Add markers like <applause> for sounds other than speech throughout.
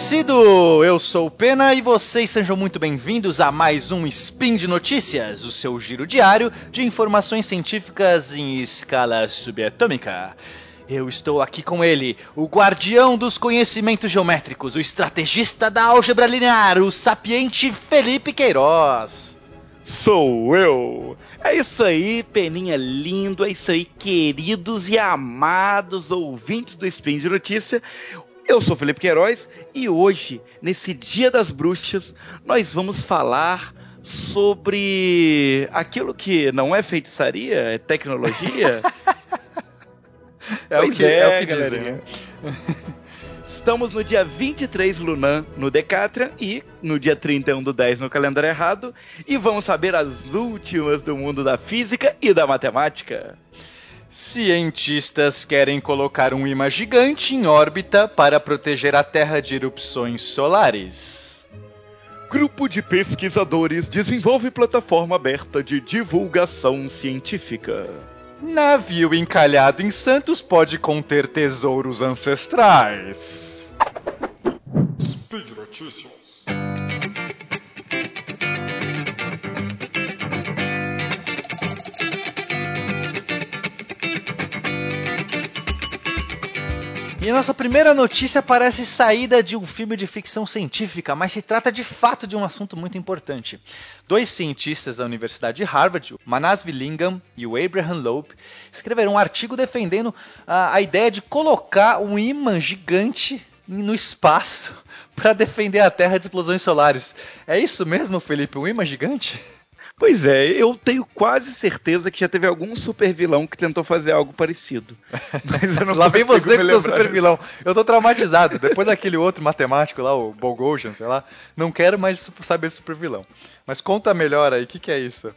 Esclarecido! Eu sou o Pena e vocês sejam muito bem-vindos a mais um Spin de Notícias, o seu giro diário de informações científicas em escala subatômica. Eu estou aqui com ele, o guardião dos conhecimentos geométricos, o estrategista da álgebra linear, o sapiente Felipe Queiroz. Sou eu! É isso aí, Peninha lindo, é isso aí, queridos e amados ouvintes do Spin de Notícia. Eu sou Felipe Queiroz e hoje, nesse Dia das Bruxas, nós vamos falar sobre aquilo que não é feitiçaria, é tecnologia. <laughs> é, o que, é, é o que dizem, né? Estamos no dia 23 Lunan no Decatran e no dia 31 do 10 no calendário errado e vamos saber as últimas do mundo da física e da matemática. Cientistas querem colocar um imã gigante em órbita para proteger a Terra de erupções solares. Grupo de pesquisadores desenvolve plataforma aberta de divulgação científica. Navio encalhado em Santos pode conter tesouros ancestrais. Speed Notícias. E nossa primeira notícia parece saída de um filme de ficção científica, mas se trata de fato de um assunto muito importante. Dois cientistas da Universidade de Harvard, o Manasvi Lingam e o Abraham Loeb, escreveram um artigo defendendo a, a ideia de colocar um ímã gigante no espaço <laughs> para defender a Terra de explosões solares. É isso mesmo, Felipe? Um ímã gigante? Pois é, eu tenho quase certeza que já teve algum super vilão que tentou fazer algo parecido. <laughs> lá vem você com seu super vilão. Eu tô traumatizado. Depois daquele outro matemático lá, o Bogosian, sei lá, não quero mais saber super vilão. Mas conta melhor aí, o que, que é isso?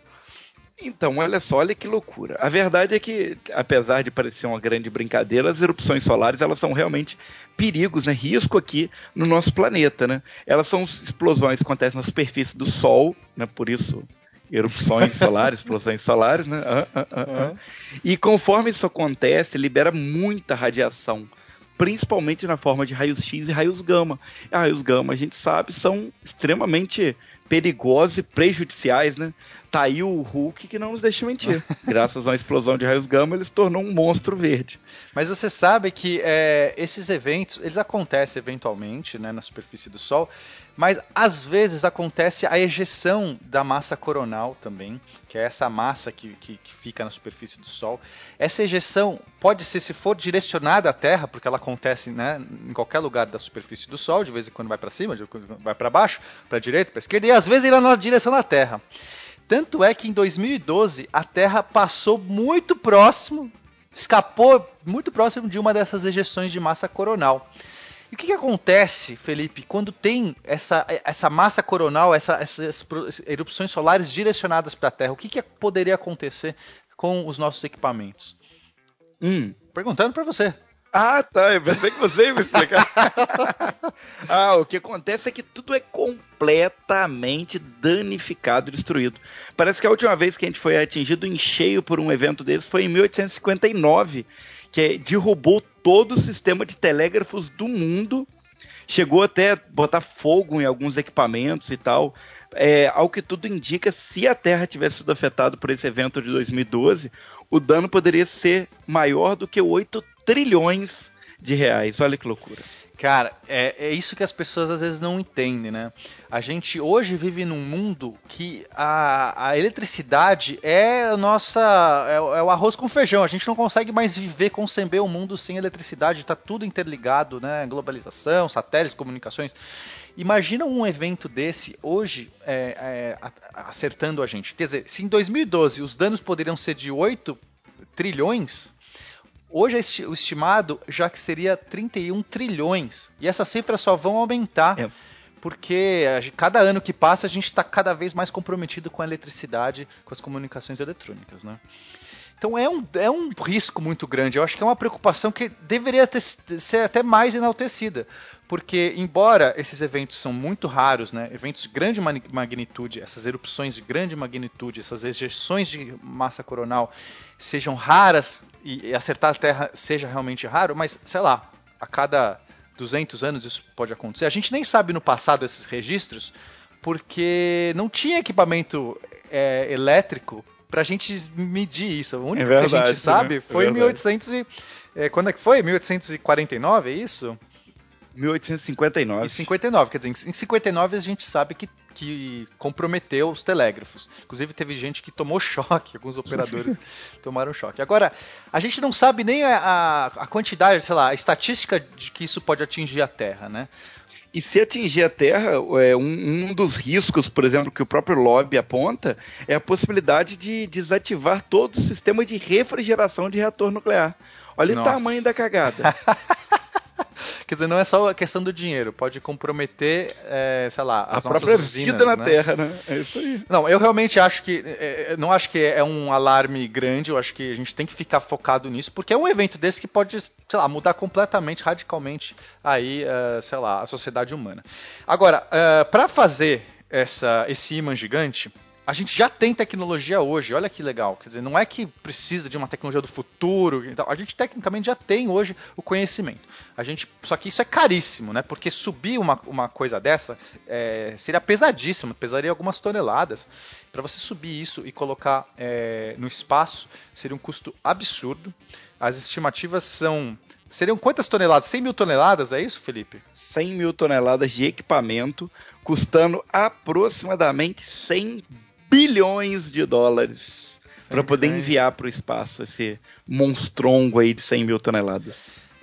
Então, olha só, olha que loucura. A verdade é que, apesar de parecer uma grande brincadeira, as erupções solares elas são realmente perigos, né? risco aqui no nosso planeta. Né? Elas são explosões que acontecem na superfície do Sol, né? por isso erupções solares, <laughs> explosões solares, né? Uhum. E conforme isso acontece, libera muita radiação, principalmente na forma de raios X e raios gama. E raios gama, a gente sabe, são extremamente perigosos e prejudiciais, né? Tá aí o Hulk que não nos deixa mentir. <laughs> Graças a uma explosão de raios gama, ele se tornou um monstro verde. Mas você sabe que é, esses eventos, eles acontecem eventualmente né, na superfície do Sol, mas às vezes acontece a ejeção da massa coronal também, que é essa massa que, que, que, fica na superfície do Sol. Essa ejeção pode ser, se for direcionada à Terra, porque ela acontece né, em qualquer lugar da superfície do Sol, de vez em quando vai para cima, de vez em quando vai para baixo, para a direita, para a esquerda, e às vezes ele é na direção da Terra. Tanto é que em 2012 a Terra passou muito próximo, escapou muito próximo de uma dessas ejeções de massa coronal. E o que, que acontece, Felipe, quando tem essa, essa massa coronal, essa, essas erupções solares direcionadas para a Terra? O que, que poderia acontecer com os nossos equipamentos? Hum. Perguntando para você. Ah, tá. Eu pensei que você ia me explicar. <laughs> ah, o que acontece é que tudo é completamente danificado destruído. Parece que a última vez que a gente foi atingido em cheio por um evento desse foi em 1859, que derrubou todo o sistema de telégrafos do mundo. Chegou até botar fogo em alguns equipamentos e tal. É, ao que tudo indica, se a Terra tivesse sido afetada por esse evento de 2012, o dano poderia ser maior do que 8 trilhões de reais. Olha que loucura. Cara, é, é, isso que as pessoas às vezes não entendem, né? A gente hoje vive num mundo que a, a eletricidade é a nossa. É, é, o arroz com feijão. A gente não consegue mais viver, conceber o um mundo sem eletricidade. Está tudo interligado, né? Globalização, satélites, comunicações. Imagina um evento desse hoje é, é acertando a gente. Quer dizer, se em 2012 os danos poderiam ser de 8 trilhões, Hoje o estimado já que seria 31 trilhões. E essas cifras só vão aumentar. É. Porque cada ano que passa a gente está cada vez mais comprometido com a eletricidade, com as comunicações eletrônicas, né? Então é um, é um risco muito grande. Eu acho que é uma preocupação que deveria ter, ser até mais enaltecida. Porque, embora esses eventos são muito raros, né, eventos de grande magnitude, essas erupções de grande magnitude, essas ejeções de massa coronal sejam raras e, acertar a Terra seja realmente raro, mas sei lá, a cada 200 anos isso pode acontecer. A gente nem sabe no passado esses registros, porque não tinha equipamento é, elétrico para a gente medir isso. O único é verdade, que a gente sabe né? foi em 1800 e, é, quando é que foi? 1849, é isso? 1859. Em 59, quer dizer, em 59 a gente sabe que, que comprometeu os telégrafos. Inclusive teve gente que tomou choque, alguns operadores <laughs> tomaram choque. Agora, a gente não sabe nem a, a, quantidade, sei lá, a estatística de que isso pode atingir a Terra, né? E se atingir a Terra, é, um, um, dos riscos, por exemplo, que o próprio lobby aponta, é a possibilidade de desativar todo o sistema de refrigeração de reator nuclear. Olha Nossa. o tamanho da cagada. <laughs> Quer dizer, não é só a questão do dinheiro, pode comprometer, é, sei lá, as a própria usinas, vida na né? Terra, né? É isso aí. Não, eu realmente acho que, é, é, não acho que é um alarme grande, eu acho que a gente tem que ficar focado nisso, porque é um evento desse que pode, sei lá, mudar completamente, radicalmente aí, uh, sei lá, a sociedade humana. Agora, uh, para fazer essa, esse imã gigante, a gente já tem tecnologia hoje, olha que legal. Quer dizer, não é que precisa de uma tecnologia do futuro, a gente tecnicamente já tem hoje o conhecimento. A gente, só que isso é caríssimo, né? Porque subir uma, uma coisa dessa é, seria pesadíssimo, pesaria algumas toneladas. Para você subir isso e colocar é, no espaço seria um custo absurdo. As estimativas são. Seriam quantas toneladas? 100 mil toneladas, é isso, Felipe? 100 mil toneladas de equipamento, custando aproximadamente 100 bilhões de dólares para poder enviar para o espaço esse monstrongo aí de 100 mil toneladas.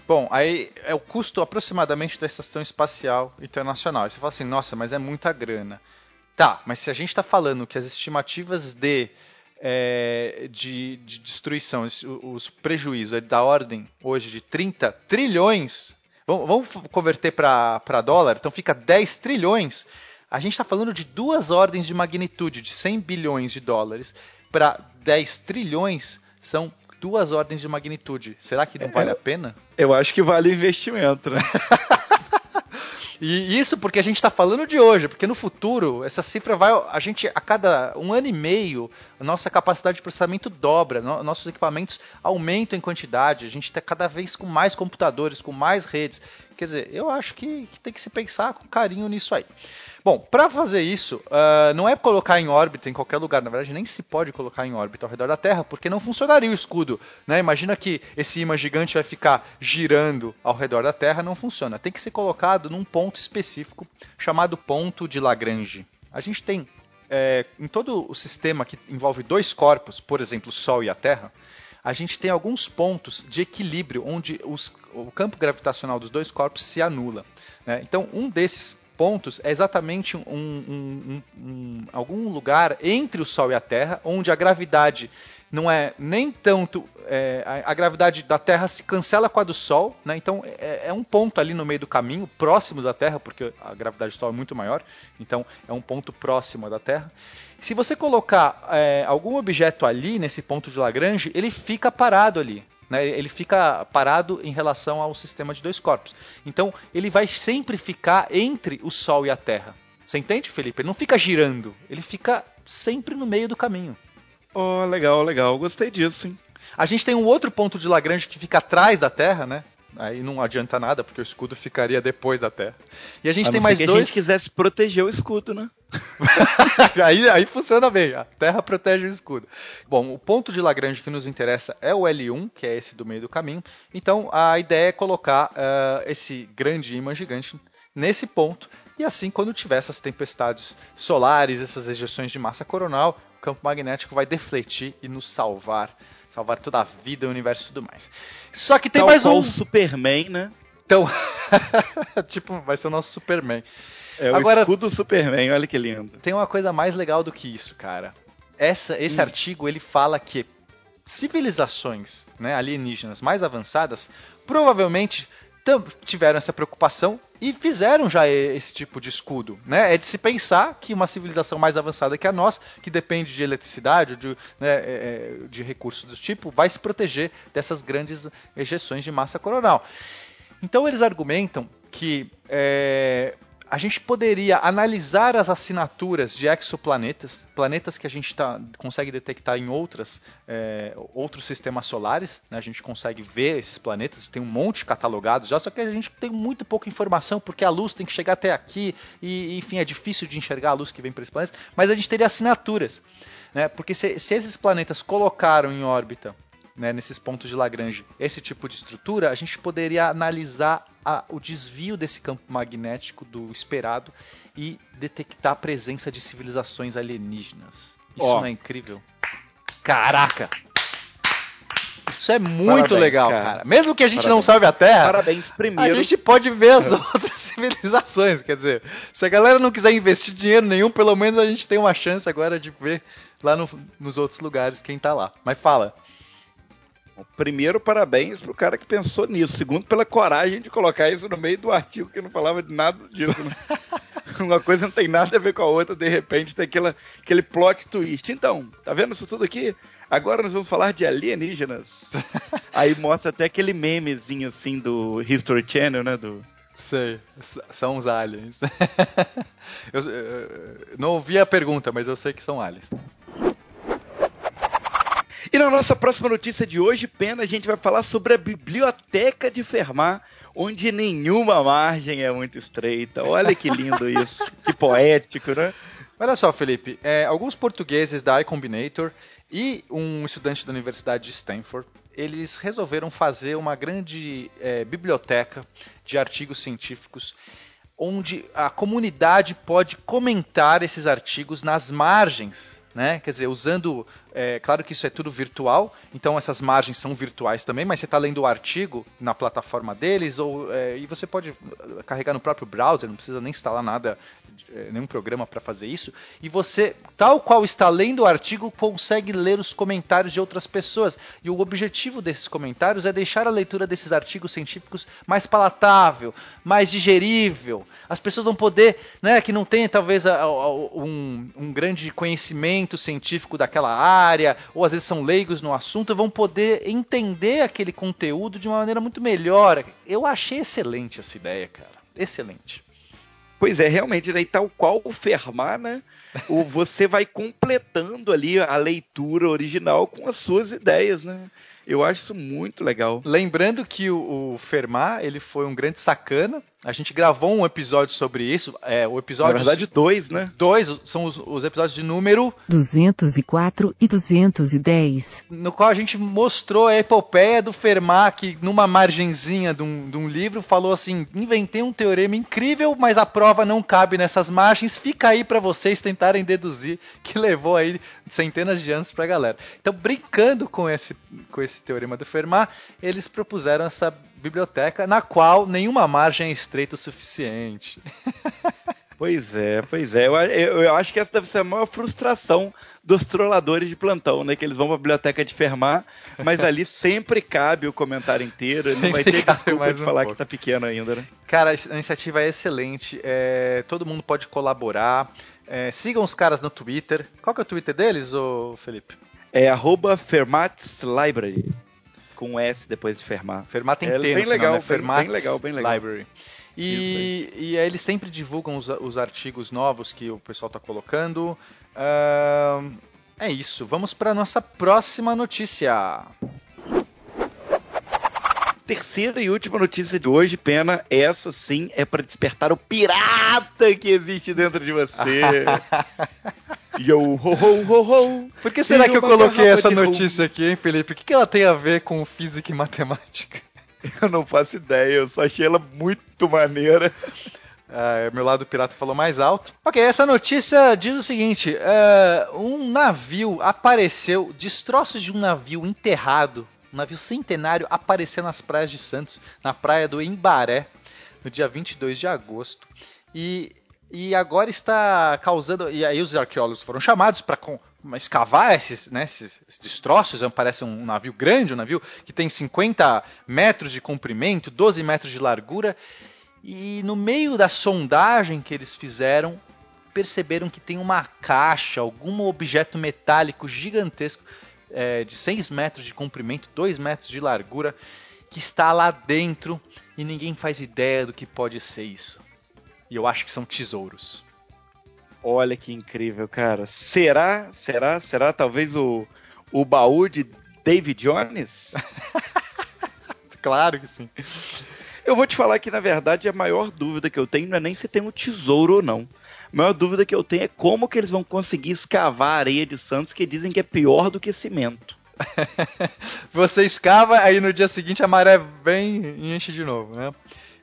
Bom, aí é o custo aproximadamente da Estação Espacial Internacional. Aí você fala assim, nossa, mas é muita grana. Tá, mas se a gente está falando que as estimativas de, é, de, de, destruição, os prejuízos é da ordem hoje de 30 trilhões, vamos, vamos converter para dólar, então fica 10 trilhões a gente está falando de duas ordens de magnitude, de 100 bilhões de dólares para 10 trilhões, são duas ordens de magnitude. Será que não é, vale a pena? Eu acho que vale o investimento, né? <laughs> E isso porque a gente está falando de hoje, porque no futuro essa cifra vai. A gente, a cada um ano e meio, a nossa capacidade de processamento dobra, no, nossos equipamentos aumentam em quantidade, a gente está cada vez com mais computadores, com mais redes. Quer dizer, eu acho que, que tem que se pensar com carinho nisso aí. Bom, para fazer isso, uh, não é colocar em órbita em qualquer lugar, na verdade nem se pode colocar em órbita ao redor da Terra, porque não funcionaria o escudo. Né? Imagina que esse imã gigante vai ficar girando ao redor da Terra, não funciona. Tem que ser colocado num ponto específico chamado ponto de Lagrange. A gente tem é, em todo o sistema que envolve dois corpos, por exemplo, o Sol e a Terra, a gente tem alguns pontos de equilíbrio onde os, o campo gravitacional dos dois corpos se anula. Né? Então, um desses pontos é exatamente um, um, um, algum lugar entre o Sol e a Terra, onde a gravidade não é nem tanto. É, a, a, gravidade da Terra se cancela com a do Sol, né? então é, é, um ponto ali no meio do caminho, próximo da Terra, porque a gravidade do Sol é muito maior, então é um ponto próximo da Terra. Se você colocar é, algum objeto ali, nesse ponto de Lagrange, ele fica parado ali né, ele fica parado em relação ao sistema de dois corpos. Então, ele vai sempre ficar entre o Sol e a Terra. Você entende, Felipe? Ele não fica girando, ele fica sempre no meio do caminho. Oh, legal, legal. Gostei disso, hein? A gente tem um outro ponto de Lagrange que fica atrás da Terra, né? Aí não adianta nada, porque o escudo ficaria depois da Terra. E a gente a tem mais que dois. Se a gente quisesse proteger o escudo, né? <laughs> aí, aí funciona bem. A Terra protege o escudo. Bom, o ponto de Lagrange que nos interessa é o L1, que é esse do meio do caminho. Então a ideia é colocar uh, esse grande imã gigante nesse ponto. E assim, quando tiver essas tempestades solares, essas ejeções de massa coronal, o campo magnético vai defletir e nos salvar salvar toda a vida, o universo e tudo mais. Só que tem Tal mais um. Superman, né? Então, <laughs> tipo, vai ser o nosso Superman. É Agora, o escudo Superman, olha que lindo. Tem uma coisa mais legal do que isso, cara. Essa, esse hum. artigo ele fala que civilizações né, alienígenas mais avançadas provavelmente tiveram essa preocupação e fizeram já esse tipo de escudo. Né? É de se pensar que uma civilização mais avançada que a nossa, que depende de eletricidade, de, né, é, é, de recursos do tipo, vai se proteger dessas grandes ejeções de massa coronal. Então eles argumentam que é, a gente poderia analisar as assinaturas de exoplanetas, planetas que a gente tá, consegue detectar em outras, é, outros sistemas solares. Né? A gente consegue ver esses planetas, tem um monte catalogados já, só que a gente tem muito pouca informação porque a luz tem que chegar até aqui e, enfim, é difícil de enxergar a luz que vem para esses planetas. Mas a gente teria assinaturas, né? porque se, se esses planetas colocaram em órbita né, nesses pontos de Lagrange, esse tipo de estrutura, a gente poderia analisar a, o desvio desse campo magnético do esperado e detectar a presença de civilizações alienígenas. Isso oh. não é incrível? Caraca! Isso é muito Parabéns, legal, cara. cara. Mesmo que a gente Parabéns. não salve a Terra, Parabéns primeiro. a gente pode ver as <laughs> outras civilizações. Quer dizer, se a galera não quiser investir dinheiro nenhum, pelo menos a gente tem uma chance agora de ver lá no, nos outros lugares quem tá lá. Mas fala. Primeiro, parabéns pro cara que pensou nisso. Segundo, pela coragem de colocar isso no meio do artigo que não falava de nada disso. Né? <laughs> Uma coisa não tem nada a ver com a outra, de repente tem aquela, aquele plot twist. Então, tá vendo isso tudo aqui? Agora nós vamos falar de alienígenas. <laughs> Aí mostra até aquele memezinho assim do History Channel, né? Do, Sei, são os aliens. <laughs> eu, eu, eu, não ouvi a pergunta, mas eu sei que são aliens. E na nossa próxima notícia de hoje, Pena, a gente vai falar sobre a Biblioteca de Fermat, onde nenhuma margem é muito estreita. Olha que lindo <laughs> isso, que poético, né? Olha só, Felipe, é, alguns portugueses da iCombinator e um estudante da Universidade de Stanford, eles resolveram fazer uma grande é, biblioteca de artigos científicos onde a comunidade pode comentar esses artigos nas margens né? Quer dizer, usando, é, claro que isso é tudo virtual, então essas margens são virtuais também, mas você está lendo o artigo na plataforma deles ou é, e você pode carregar no próprio browser, não precisa nem instalar nada, é, nenhum programa para fazer isso. E você, tal qual está lendo o artigo, consegue ler os comentários de outras pessoas. E o objetivo desses comentários é deixar a leitura desses artigos científicos mais palatável, mais digerível. As pessoas vão poder, né, que não tem talvez um, um grande conhecimento científico daquela área, ou às vezes são leigos no assunto, vão poder entender aquele conteúdo de uma maneira muito melhor. Eu achei excelente essa ideia, cara. Excelente. Pois é, realmente, né? E tal qual o Fermat, né? <laughs> você vai completando ali a leitura original com as suas ideias, né? Eu acho isso muito legal. Lembrando que o, o Fermat, ele foi um grande sacana, a gente gravou um episódio sobre isso. É, o episódio. Na verdade, dois, né? Dois, são os, os, episódios de número 204 e 210. No qual a gente mostrou a epopeia do Fermat, que numa margenzinha de um, de um livro falou assim: inventei um teorema incrível, mas a prova não cabe nessas margens. Fica aí para vocês tentarem deduzir, que levou aí centenas de anos pra galera. Então, brincando com esse, com esse teorema do Fermat, eles propuseram essa biblioteca na qual nenhuma margem é estreita o suficiente. <laughs> Pois é, pois é. Eu, eu, eu, acho que essa deve ser a maior frustração dos trolladores de plantão, né? Que eles vão pra biblioteca de Fermat, mas ali <laughs> sempre cabe o comentário inteiro. Sempre não vai ter desculpa mais de um falar pouco. que tá pequeno ainda, né? Cara, a iniciativa é excelente. É, todo mundo pode colaborar. É, sigam os caras no Twitter. Qual que é o Twitter deles, ô Felipe? É arroba Fermat's Library com S depois de Fermat. Fermat tem é, T bem legal, né? Fermat bem legal, bem legal. Library. E, e aí eles sempre divulgam os, os, artigos novos que o pessoal está colocando. Uh, é isso. Vamos para nossa próxima notícia. Terceira e última notícia de hoje, pena, essa sim é para despertar o pirata que existe dentro de você. <laughs> Yo, ho, ho, ho, ho. Por que será que eu coloquei essa notícia aqui, hein, Felipe? O que, ela tem a ver com física e matemática? <laughs> Eu não faço ideia, eu só achei ela muito maneira. Ah, meu lado pirata falou mais alto. Ok, essa notícia diz o seguinte: uh, um navio apareceu, destroços de um navio enterrado, um navio centenário apareceu nas praias de Santos, na praia do Embaré, no dia 22 de agosto. E e agora está causando. E aí os arqueólogos foram chamados para escavar esses, né, esses, esses destroços. Parece um navio grande, um navio que tem 50 metros de comprimento, 12 metros de largura. E no meio da sondagem que eles fizeram, perceberam que tem uma caixa, algum objeto metálico gigantesco é, de 6 metros de comprimento, 2 metros de largura, que está lá dentro e ninguém faz ideia do que pode ser isso. E eu acho que são tesouros. Olha que incrível, cara. Será, será, será talvez o, o baú de David Jones? <laughs> claro que sim. Eu vou te falar que, na verdade, a maior dúvida que eu tenho não é nem se tem um tesouro ou não. A maior dúvida que eu tenho é como que eles vão conseguir escavar a areia de Santos, que dizem que é pior do que cimento. <laughs> Você escava, aí no dia seguinte a maré vem e enche de novo, né?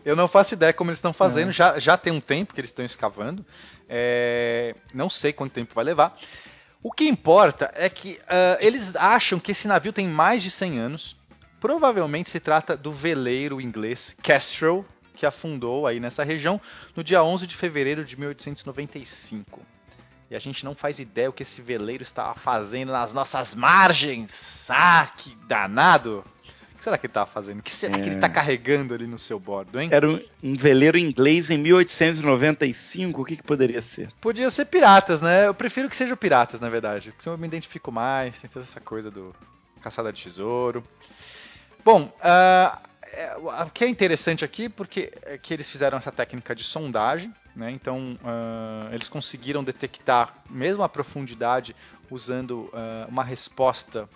Eu não faço ideia como eles estão fazendo, já, já tem um tempo que eles estão escavando. É, não sei quanto tempo vai levar. O que importa é que uh, eles acham que esse navio tem mais de 100 anos. Provavelmente se trata do veleiro inglês Kestrel, que afundou aí nessa região no dia 11 de fevereiro de 1895. E a gente não faz ideia o que esse veleiro estava fazendo nas nossas margens. Ah, que danado! O que será que ele estava fazendo? O que será é... que ele está é. carregando ali no seu bordo, hein? Era um, um veleiro inglês em 1895. O que, que poderia ser? Podia ser piratas, né? Eu prefiro que sejam piratas, na verdade. Porque eu me identifico mais. Tem toda essa coisa do caçada de tesouro. Bom, uh, o que é interessante aqui porque é que eles fizeram essa técnica de sondagem, né? então uh, eles conseguiram detectar mesmo a profundidade usando uh, uma resposta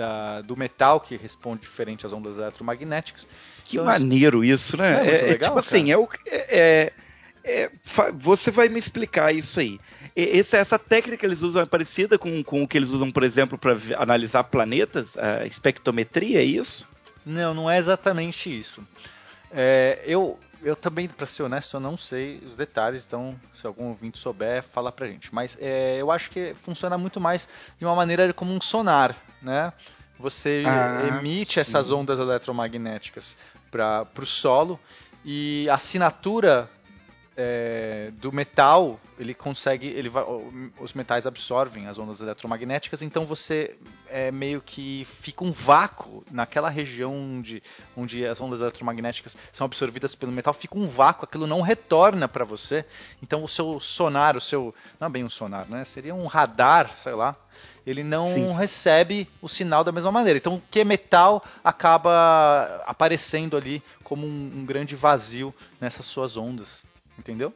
da, do metal que responde diferente às ondas eletromagnéticas. Que então, maneiro isso, né? É, é, legal, é tipo assim, é, o, é, é, você vai me explicar isso aí. Essa, essa técnica que eles usam é parecida com, com o que eles usam, por exemplo, para analisar planetas, a espectrometria, é isso? Não, não é exatamente isso. É, eu, eu também, para ser honesto, eu não sei os detalhes, então se algum ouvinte souber, fala pra gente. Mas é, eu acho que funciona muito mais de uma maneira como um sonar, né? Você ah, emite sim. essas ondas eletromagnéticas para o solo e a assinatura é, do metal, ele consegue, ele vai, os metais absorvem as ondas eletromagnéticas, então você é meio que fica um vácuo naquela região onde, onde as ondas eletromagnéticas são absorvidas pelo metal, fica um vácuo, aquilo não retorna para você. Então o seu sonar, o seu, não é bem um sonar, né? Seria um radar, sei lá. Ele não Sim. recebe o sinal da mesma maneira. Então, o que é metal acaba aparecendo ali como um, um grande vazio nessas suas ondas. Entendeu?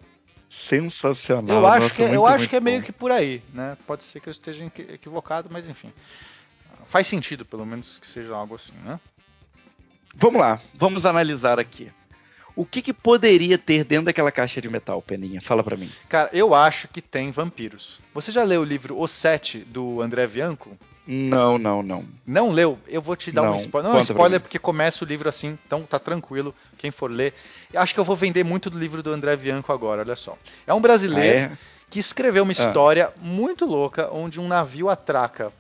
Sensacional. Eu acho, Nossa, que, é, muito, eu acho que é meio que por aí, né? Pode ser que eu esteja equivocado, mas enfim. Faz sentido, pelo menos, que seja algo assim, né? Vamos lá, vamos analisar aqui. O que, que poderia ter dentro daquela caixa de metal, Peninha? Fala para mim. Cara, eu acho que tem vampiros. Você já leu o livro O Sete, do André Bianco? Não, não, não. Não leu? Eu vou te dar não, um spoiler. Não, é spoiler porque começa o livro assim, então tá tranquilo. Quem for ler. Eu acho que eu vou vender muito do livro do André Bianco agora, olha só. É um brasileiro ah, é? que escreveu uma ah. história ah. muito louca onde um navio atraca,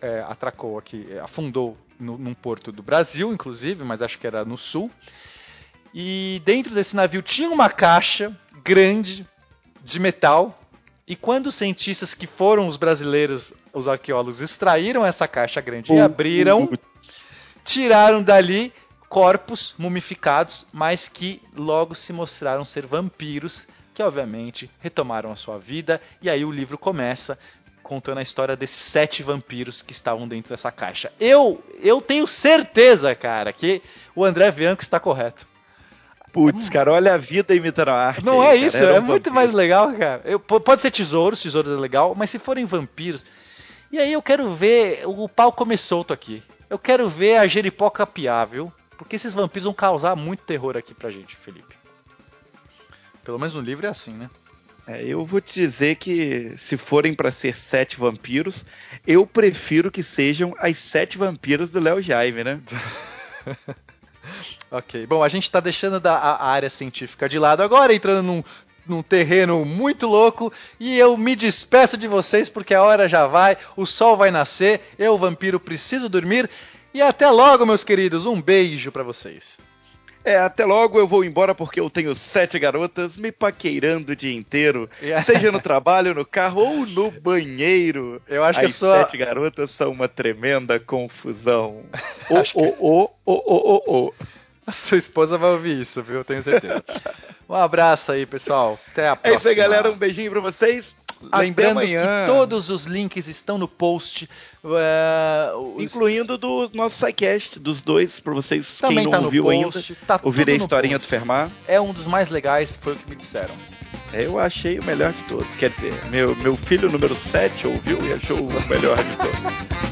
é, atracou aqui, é, afundou no, num porto do Brasil, inclusive, mas acho que era no sul. E dentro desse navio tinha uma caixa grande de metal e quando os cientistas que foram os brasileiros, os arqueólogos, extraíram essa caixa grande e abriram, tiraram dali corpos mumificados, mas que logo se mostraram ser vampiros, que obviamente retomaram a sua vida. E aí o livro começa contando a história desses sete vampiros que estavam dentro dessa caixa. Eu, eu tenho certeza, cara, que o André Bianco está correto. Putz, cara, olha a vida imitando a arte. Não aí, é isso, é um muito vampiro. mais legal, cara. Eu, pode ser tesouros, tesouros é legal, mas se forem vampiros. E aí eu quero ver o pau comer solto aqui. Eu quero ver a jeripoca piável, porque esses vampiros vão causar muito terror aqui pra gente, Felipe. Pelo menos no livro é assim, né? É, eu vou te dizer que se forem para ser sete vampiros, eu prefiro que sejam as sete vampiros do Léo Jaime, né? <laughs> Ok. Bom, a gente está deixando da, a, área científica de lado agora, entrando num, num terreno muito louco e eu me despeço de vocês porque a hora já vai, o sol vai nascer, eu, vampiro, preciso dormir. E até logo, meus queridos. Um beijo para vocês. É, até logo eu vou embora porque eu tenho sete garotas me paqueirando o dia inteiro, seja no trabalho, no carro ou no banheiro. Eu acho As que As sete garotas são uma tremenda confusão. <laughs> Oh, oh, oh, oh, oh, oh, oh. <laughs> A sua esposa vai ouvir isso, viu? Tenho certeza. Um abraço aí, pessoal. Até a próxima. É isso aí, galera. Um beijinho pra vocês. Lembrando que todos os links estão no post. Uh, os... Incluindo do nosso SciCast, dos dois, pra vocês Também quem não tá ouviu post, ainda. Tá ouvir a historiaria do Fermar. É um dos mais legais, foi o que me disseram. Eu achei o melhor de todos. Quer dizer, meu, meu filho número 7 ouviu e achou o melhor de todos.